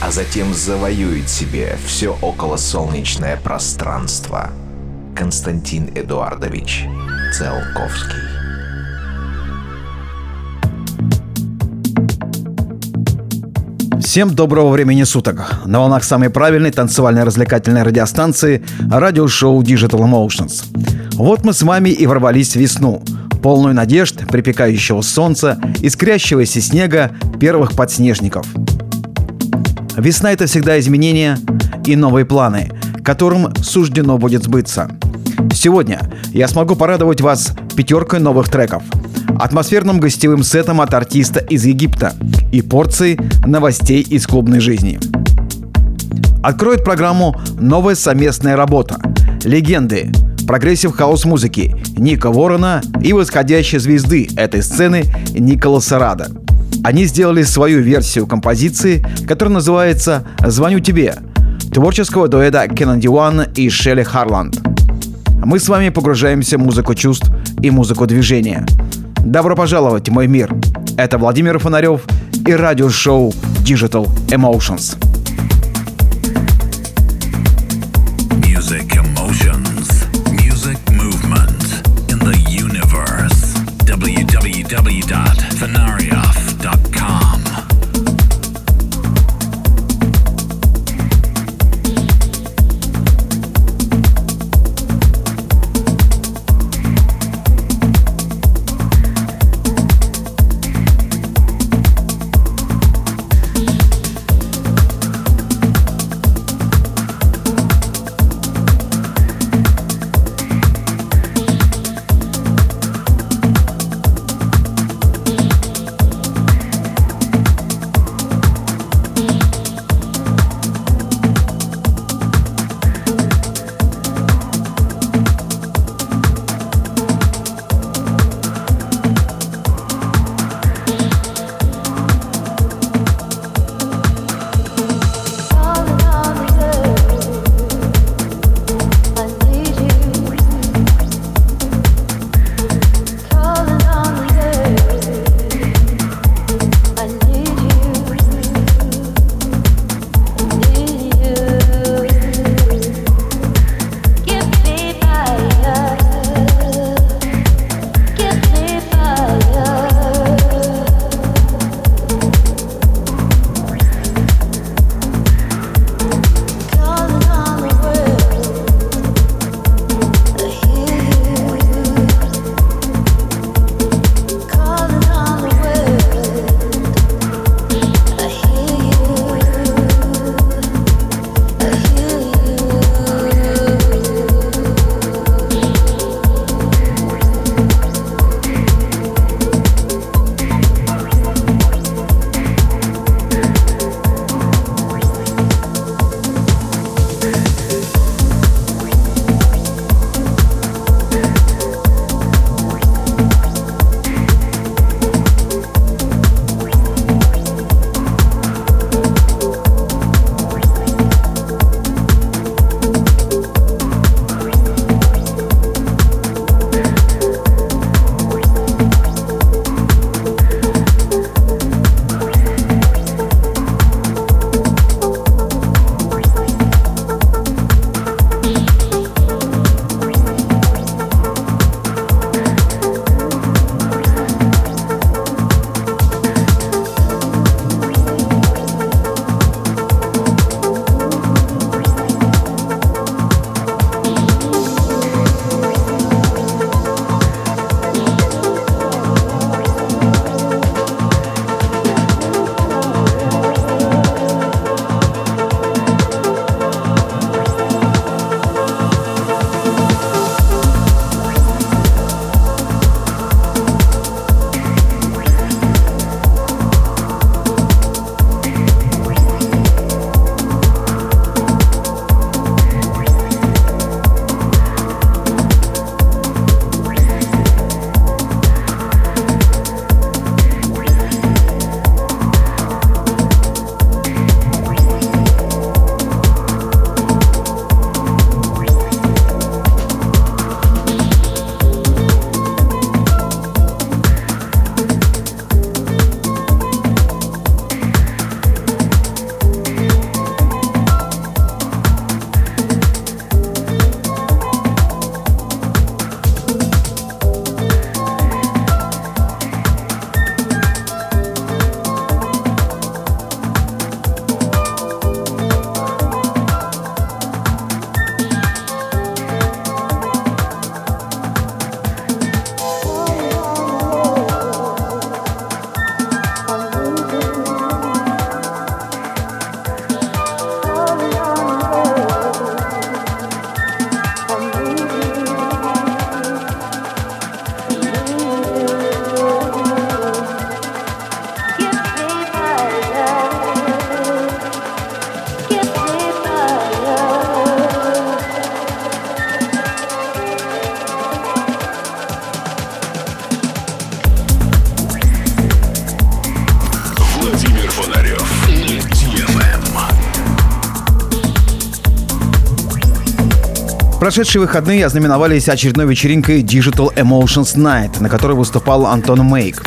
а затем завоюет себе все околосолнечное пространство. Константин Эдуардович Циолковский Всем доброго времени суток. На волнах самой правильной танцевальной развлекательной радиостанции радиошоу Digital Emotions. Вот мы с вами и ворвались в весну, полную надежд, припекающего солнца, искрящегося снега, первых подснежников. Весна — это всегда изменения и новые планы, которым суждено будет сбыться. Сегодня я смогу порадовать вас пятеркой новых треков, атмосферным гостевым сетом от артиста из Египта и порцией новостей из клубной жизни. Откроет программу новая совместная работа «Легенды», progressive house музыки Ника Уоррена и восходящей звезды этой сцены Николаса Рада. Они сделали свою версию композиции, которая называется «Звоню тебе» творческого дуэта Кеннеди Уан и Шелли Харланд. Мы с вами погружаемся в музыку чувств и музыку движения. Добро пожаловать в мой мир. Это Владимир Фонарев и радиошоу Digital Emotions. Прошедшие выходные ознаменовались очередной вечеринкой Digital Emotions Night, на которой выступал Антон Мейк.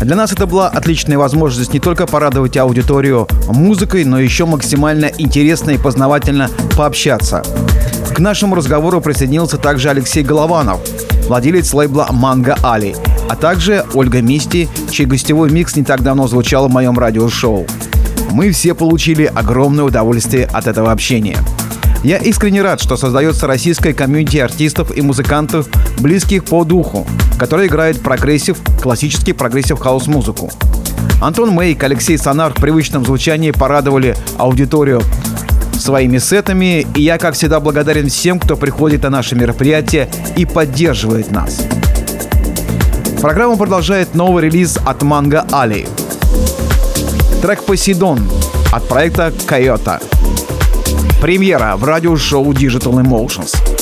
Для нас это была отличная возможность не только порадовать аудиторию музыкой, но еще максимально интересно и познавательно пообщаться. К нашему разговору присоединился также Алексей Голованов, владелец лейбла «Манго Али», а также Ольга Мисти, чей гостевой микс не так давно звучал в моем радиошоу. Мы все получили огромное удовольствие от этого общения. Я искренне рад, что создается российская комьюнити артистов и музыкантов, близких по духу, которые играют progressive, классический progressive house -музыку. Антон Мейк, Алексей Сонар в привычном звучании порадовали аудиторию своими сетами, и я, как всегда, благодарен всем, кто приходит на наши мероприятия и поддерживает нас. Программу продолжает новый релиз от Манга Али. Трек «Посейдон» от проекта «Койота». Премьера в радиошоу Digital Emotions.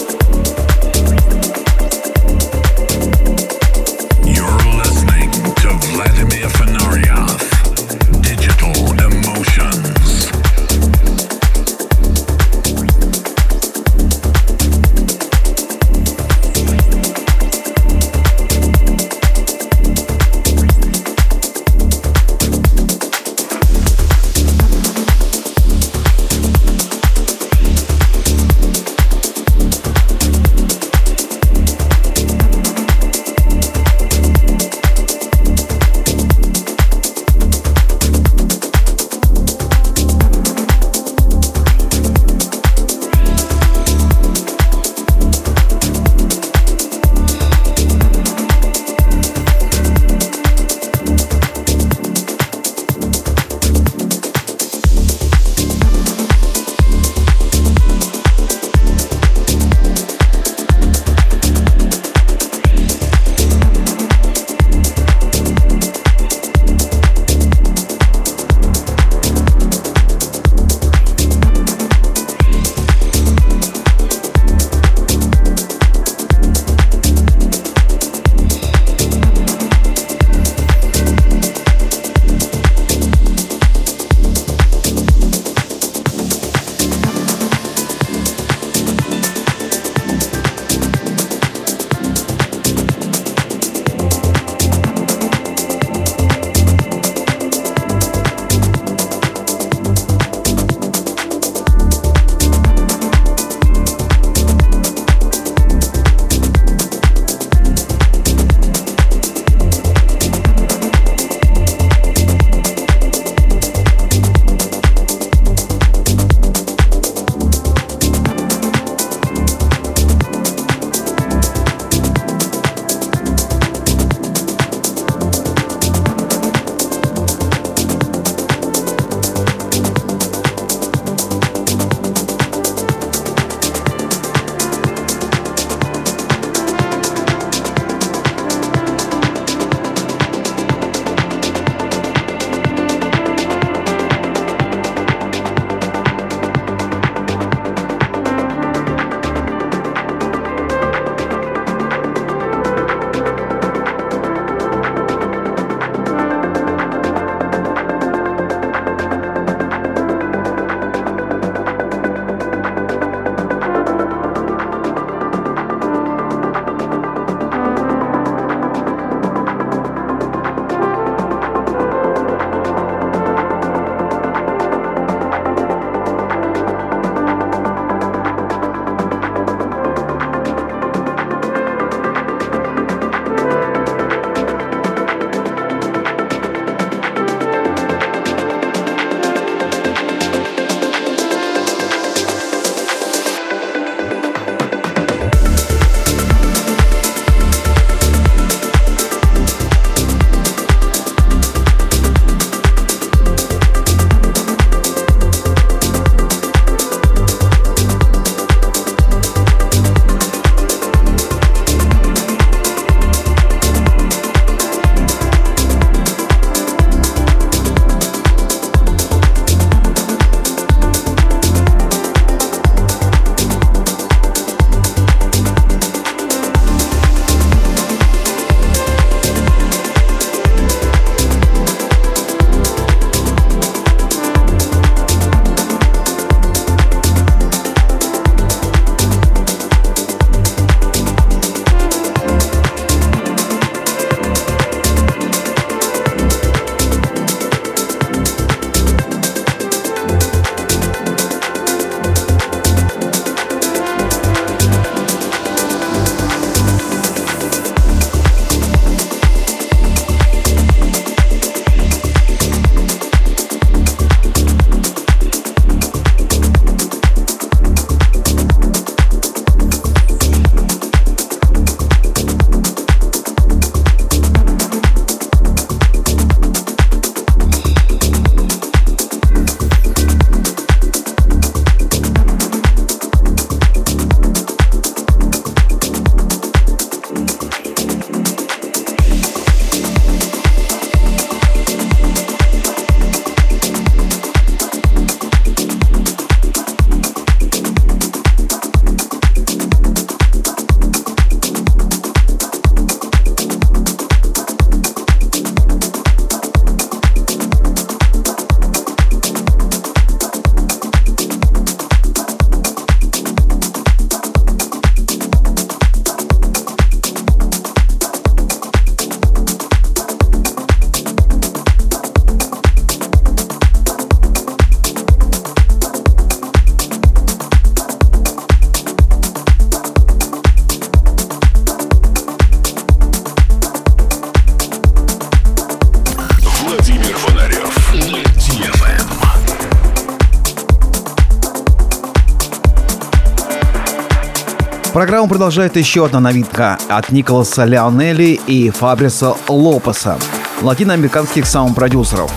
Программу продолжает еще одна новинка от Николаса Леонелли и Фабриса Лопеса, латиноамериканских саунд-продюсеров.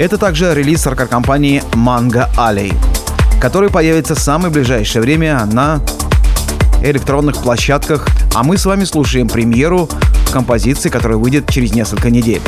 Это также релиз компании Manga Alley, который появится в самое ближайшее время на электронных площадках, а мы с вами слушаем премьеру композиции, которая выйдет через несколько недель.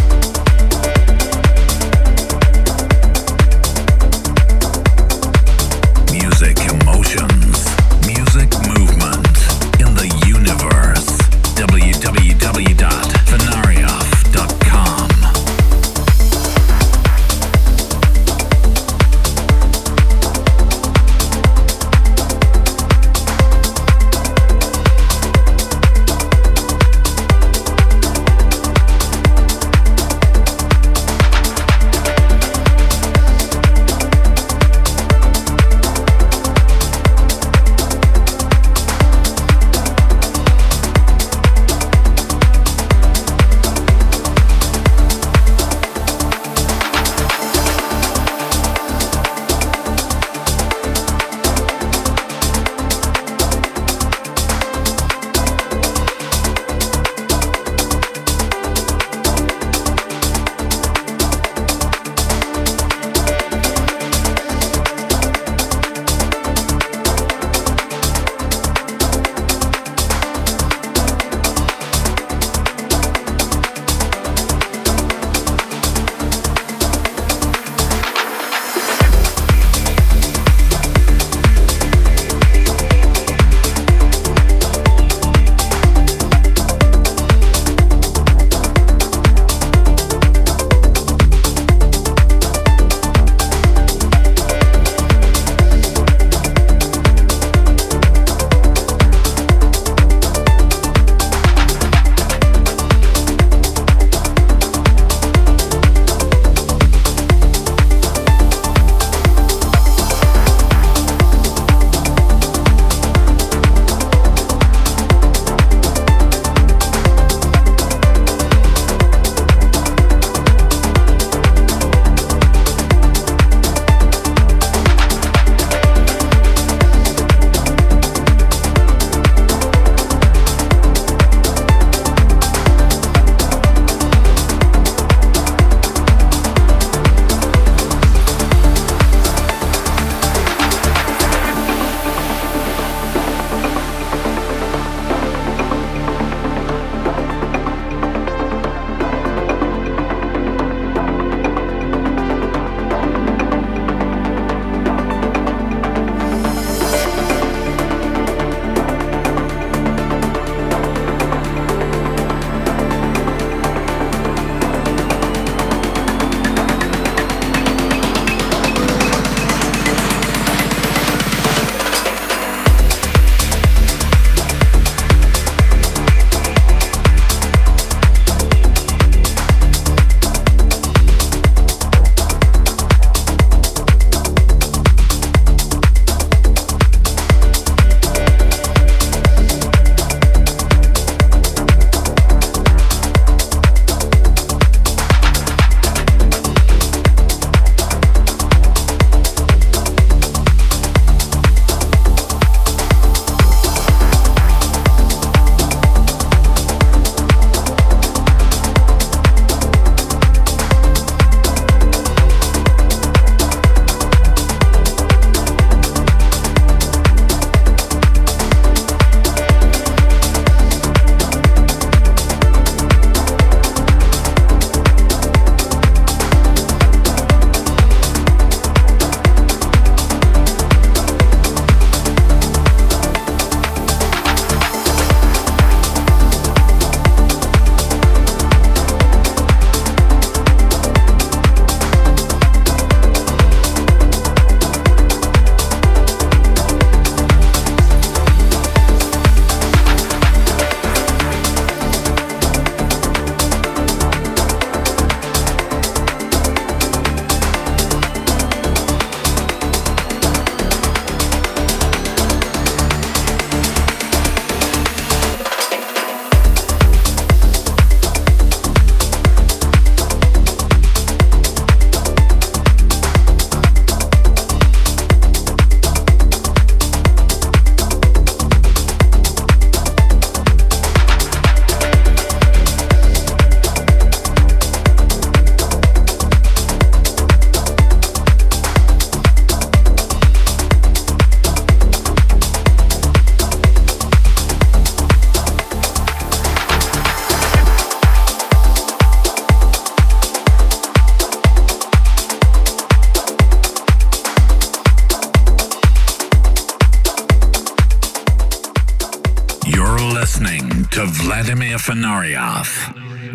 Listening to Vladimir Fenarioff,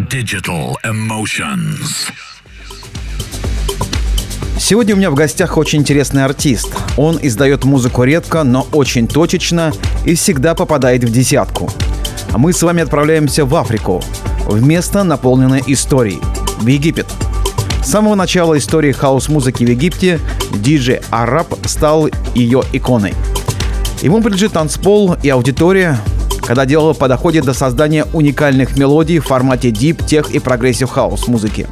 Digital Emotions. Сегодня у меня в гостях очень интересный артист. Он издает музыку редко, но очень точечно и всегда попадает в десятку. А мы с вами отправляемся в Африку, в место, наполненное историей, в Египет. С самого начала истории хаос-музыки в Египте диджей Араб стал ее иконой. Ему принадлежит танцпол и аудитория, когда дело доходит до создания уникальных мелодий в формате deep, tech и progressive house музыки.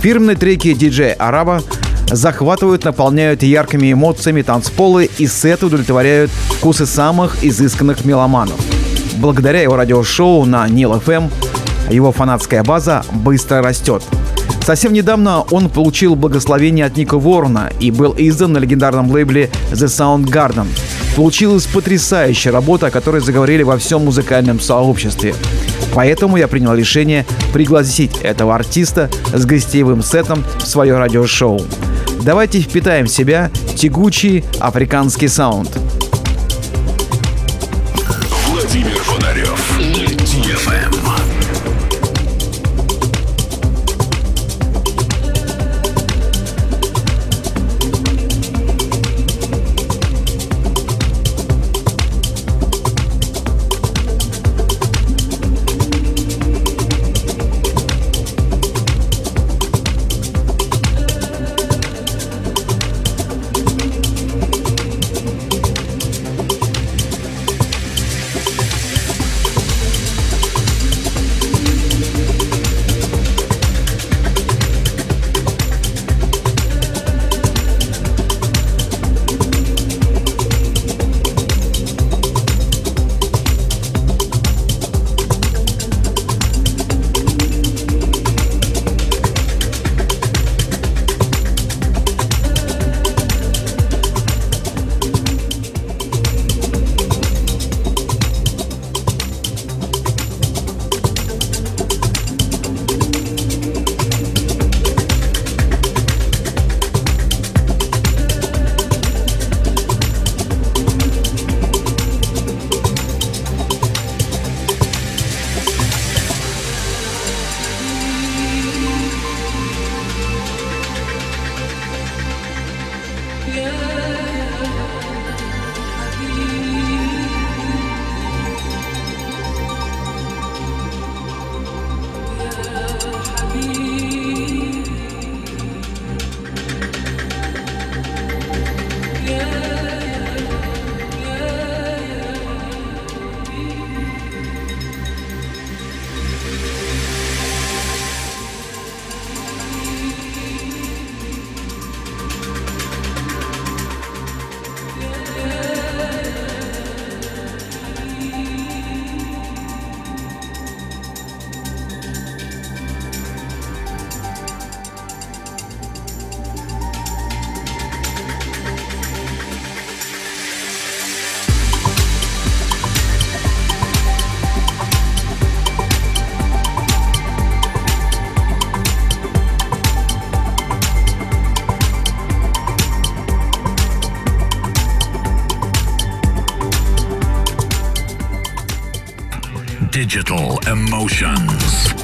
Фирменные треки диджея Араба захватывают, наполняют яркими эмоциями танцполы и сеты удовлетворяют вкусы самых изысканных меломанов. Благодаря его радиошоу на Nile FM его фанатская база быстро растет. Совсем недавно он получил благословение от Ника Уоррена и был издан на легендарном лейбле The Soundgarden. Получилась потрясающая работа, о которой заговорили во всем музыкальном сообществе. Поэтому я принял решение пригласить этого артиста с гостевым сетом в свое радиошоу. Давайте впитаем в себя тягучий африканский саунд. Владимир Фонарев, Digital Emotions.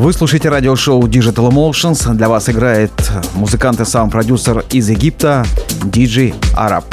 Вы слушаете радиошоу Digital Emotions. Для вас играет музыкант и саунд-продюсер из Египта DJ Араб.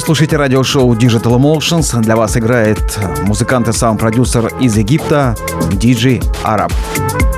Вы слушаете радиошоу Digital Emotions. Для вас играет музыкант и саунд-продюсер из Египта DJ Араб. Вы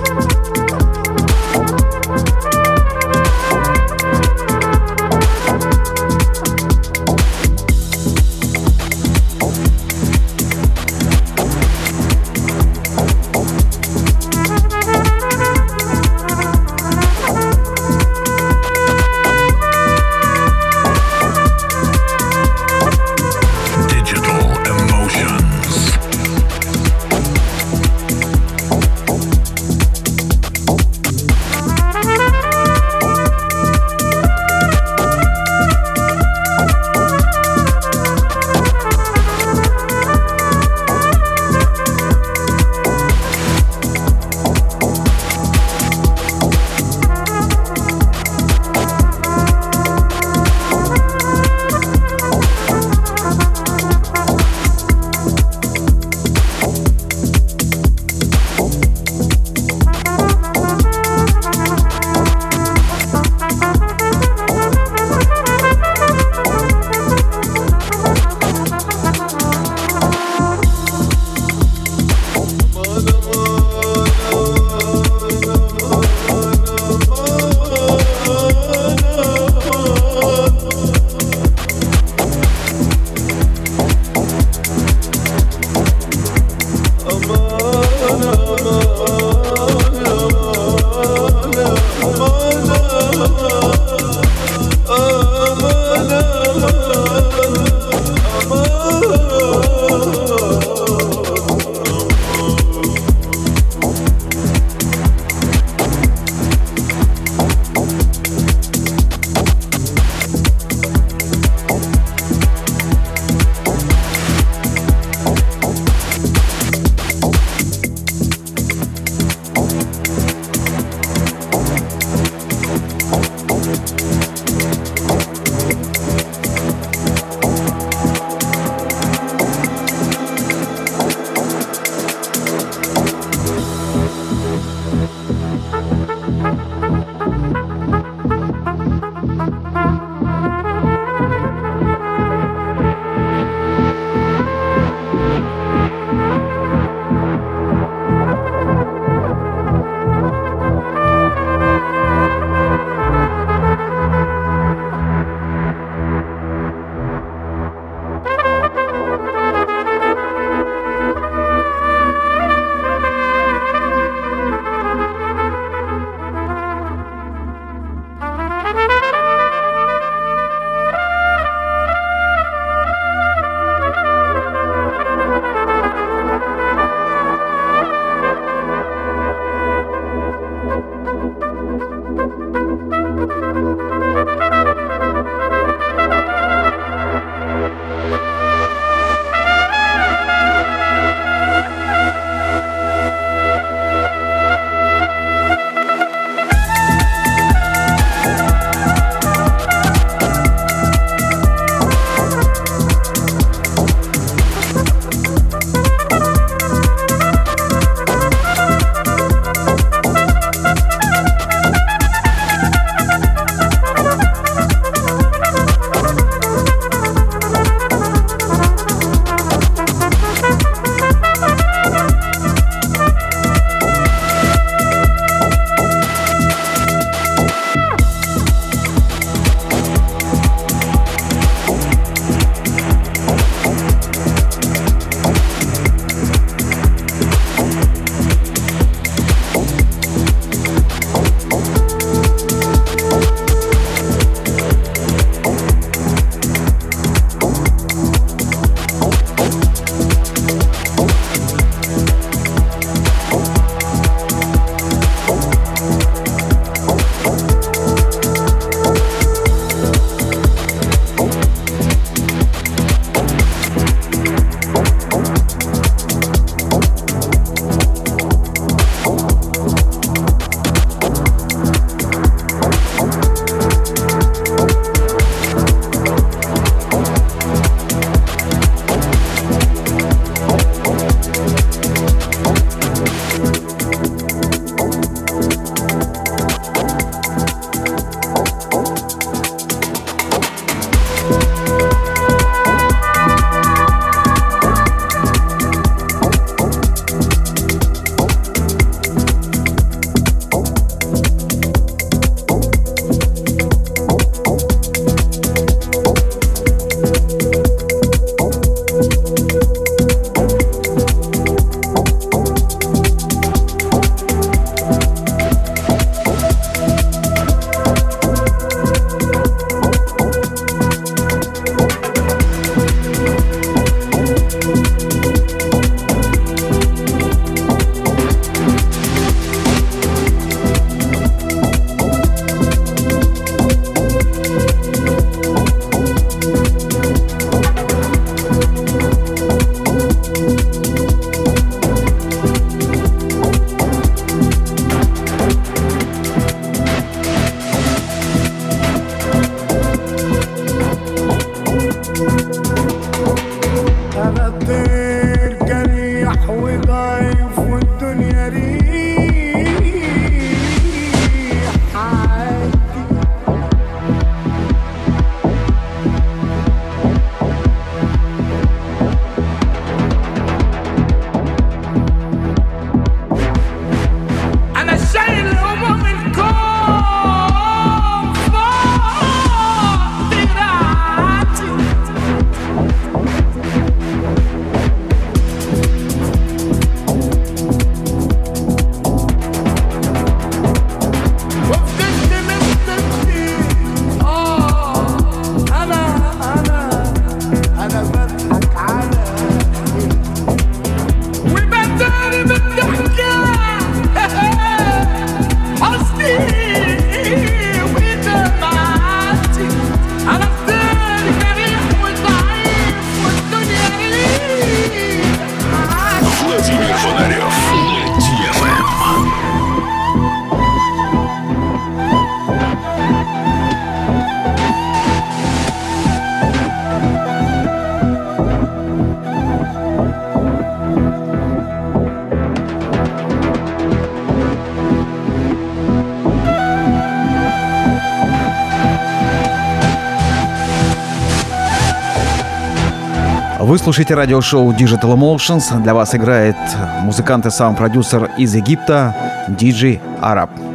слушаете радиошоу Digital Emotions. Для вас играет музыкант и саунд-продюсер из Египта DJ Араб.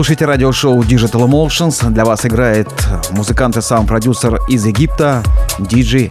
Слушаете радиошоу Digital Emotions. Для вас играет музыкант и сам продюсер из Египта DJ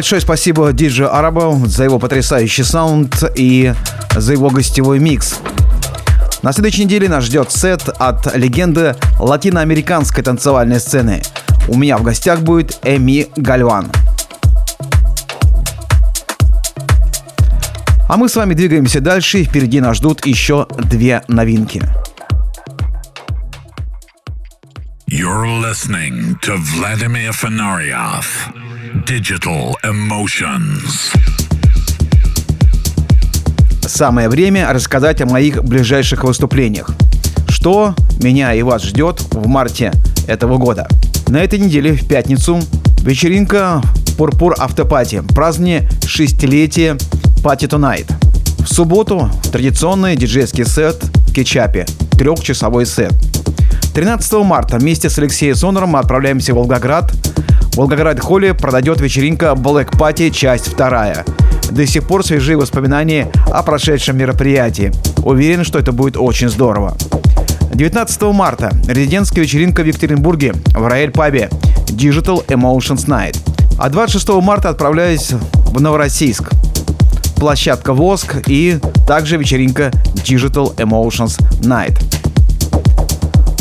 Большое спасибо диджею Арабу за его потрясающий саунд и за его гостевой микс. На следующей неделе нас ждет сет от легенды латиноамериканской танцевальной сцены. У меня в гостях будет Эми Гальван. А мы с вами двигаемся дальше. Впереди нас ждут еще две новинки. You're listening to Vladimir Fenarioff. Digital Emotions. Самое время рассказать о моих ближайших выступлениях. Что меня и вас ждет в марте этого года. На этой неделе, в пятницу, вечеринка Пурпур Автопати. Празднование шестилетия Пати Tonight. В субботу традиционный диджейский сет в Кетчапе. Трехчасовой сет. 13 марта вместе с Алексеем Сонором мы отправляемся в Волгоград в Волгоград-холле продает вечеринка Black Party, часть вторая. До сих пор свежие воспоминания о прошедшем мероприятии. Уверен, что это будет очень здорово. 19 марта резидентская вечеринка в Екатеринбурге в Рояль Пабе Digital Emotions Night. А 26 марта отправляюсь в Новороссийск. площадка Воск и также вечеринка Digital Emotions Night.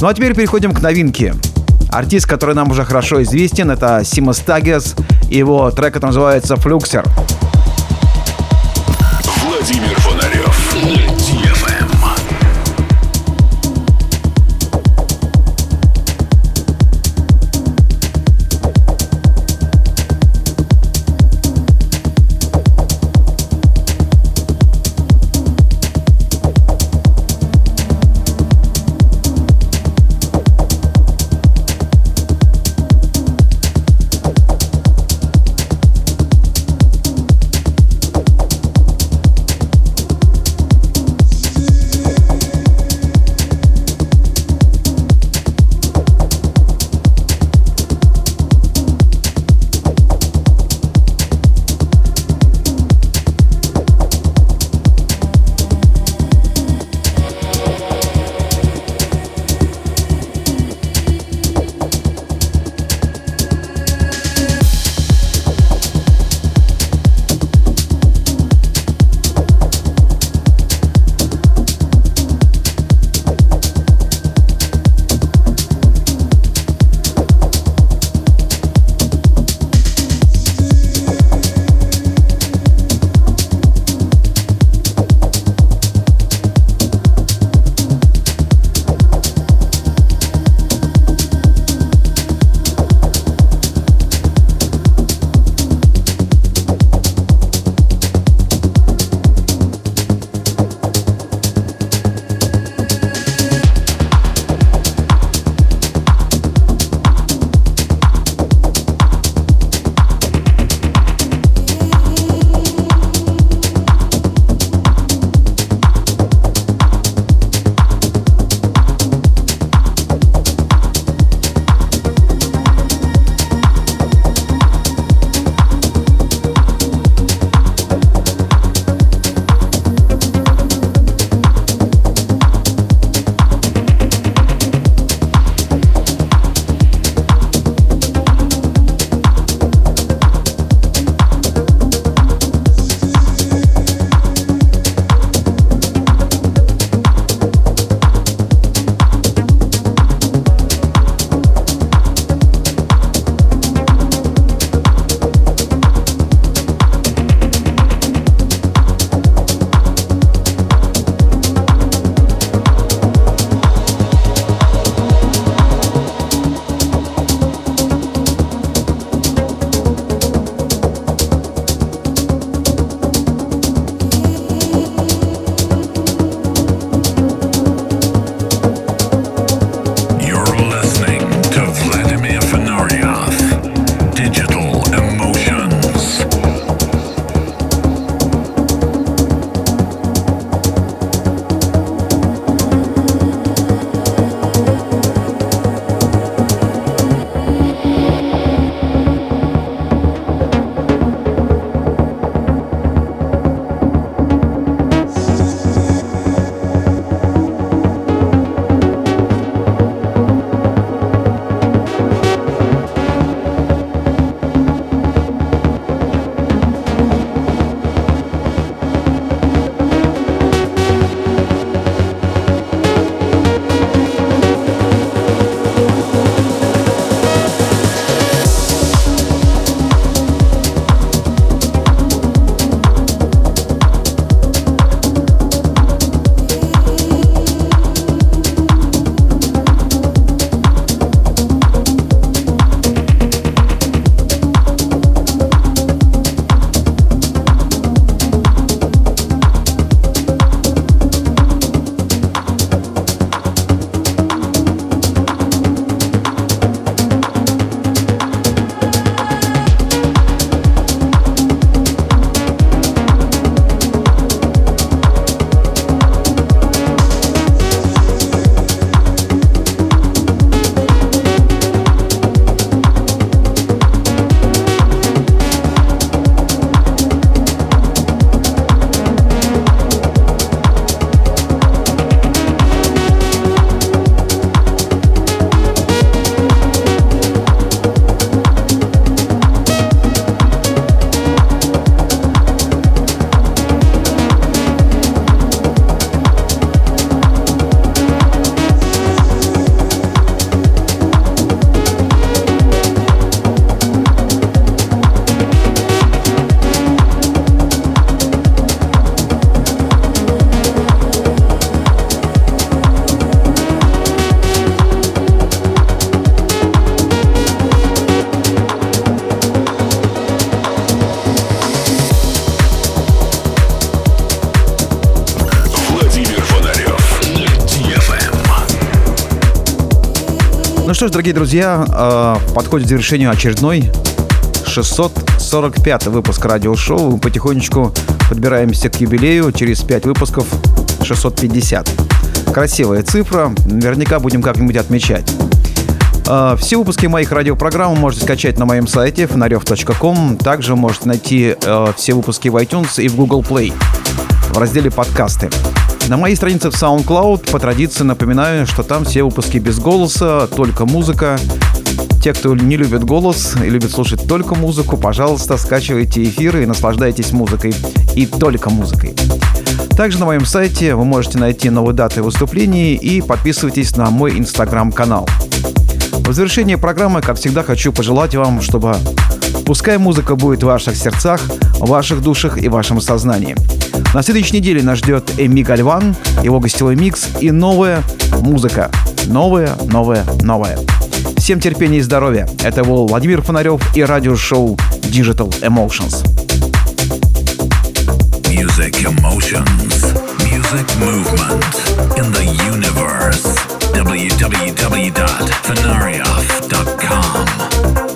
Ну а теперь переходим к новинке. Артист, который нам уже хорошо известен, это Сима Стагес. Его трек это называется «Флюксер». Владимир что ж, дорогие друзья, э, подходит к завершению очередной 645 выпуск радиошоу. Мы потихонечку подбираемся к юбилею. Через 5 выпусков 650. Красивая цифра. Наверняка будем как-нибудь отмечать. Э, все выпуски моих радиопрограмм можете скачать на моем сайте фонарев.ком. Также можете найти э, все выпуски в iTunes и в Google Play в разделе «Подкасты». На моей странице в SoundCloud по традиции напоминаю, что там все выпуски без голоса, только музыка. Те, кто не любит голос и любит слушать только музыку, пожалуйста, скачивайте эфиры и наслаждайтесь музыкой. И только музыкой. Также на моем сайте вы можете найти новые даты выступлений и подписывайтесь на мой инстаграм-канал. В завершении программы, как всегда, хочу пожелать вам, чтобы пускай музыка будет в ваших сердцах, ваших душах и вашем сознании – на следующей неделе нас ждет Эми Гальван, его гостевой микс и новая музыка. Новая, новая, новая. Всем терпения и здоровья. Это был Владимир Фонарев и радиошоу Digital Emotions. Music emotions. Music movement in the universe. www.fenarioff.com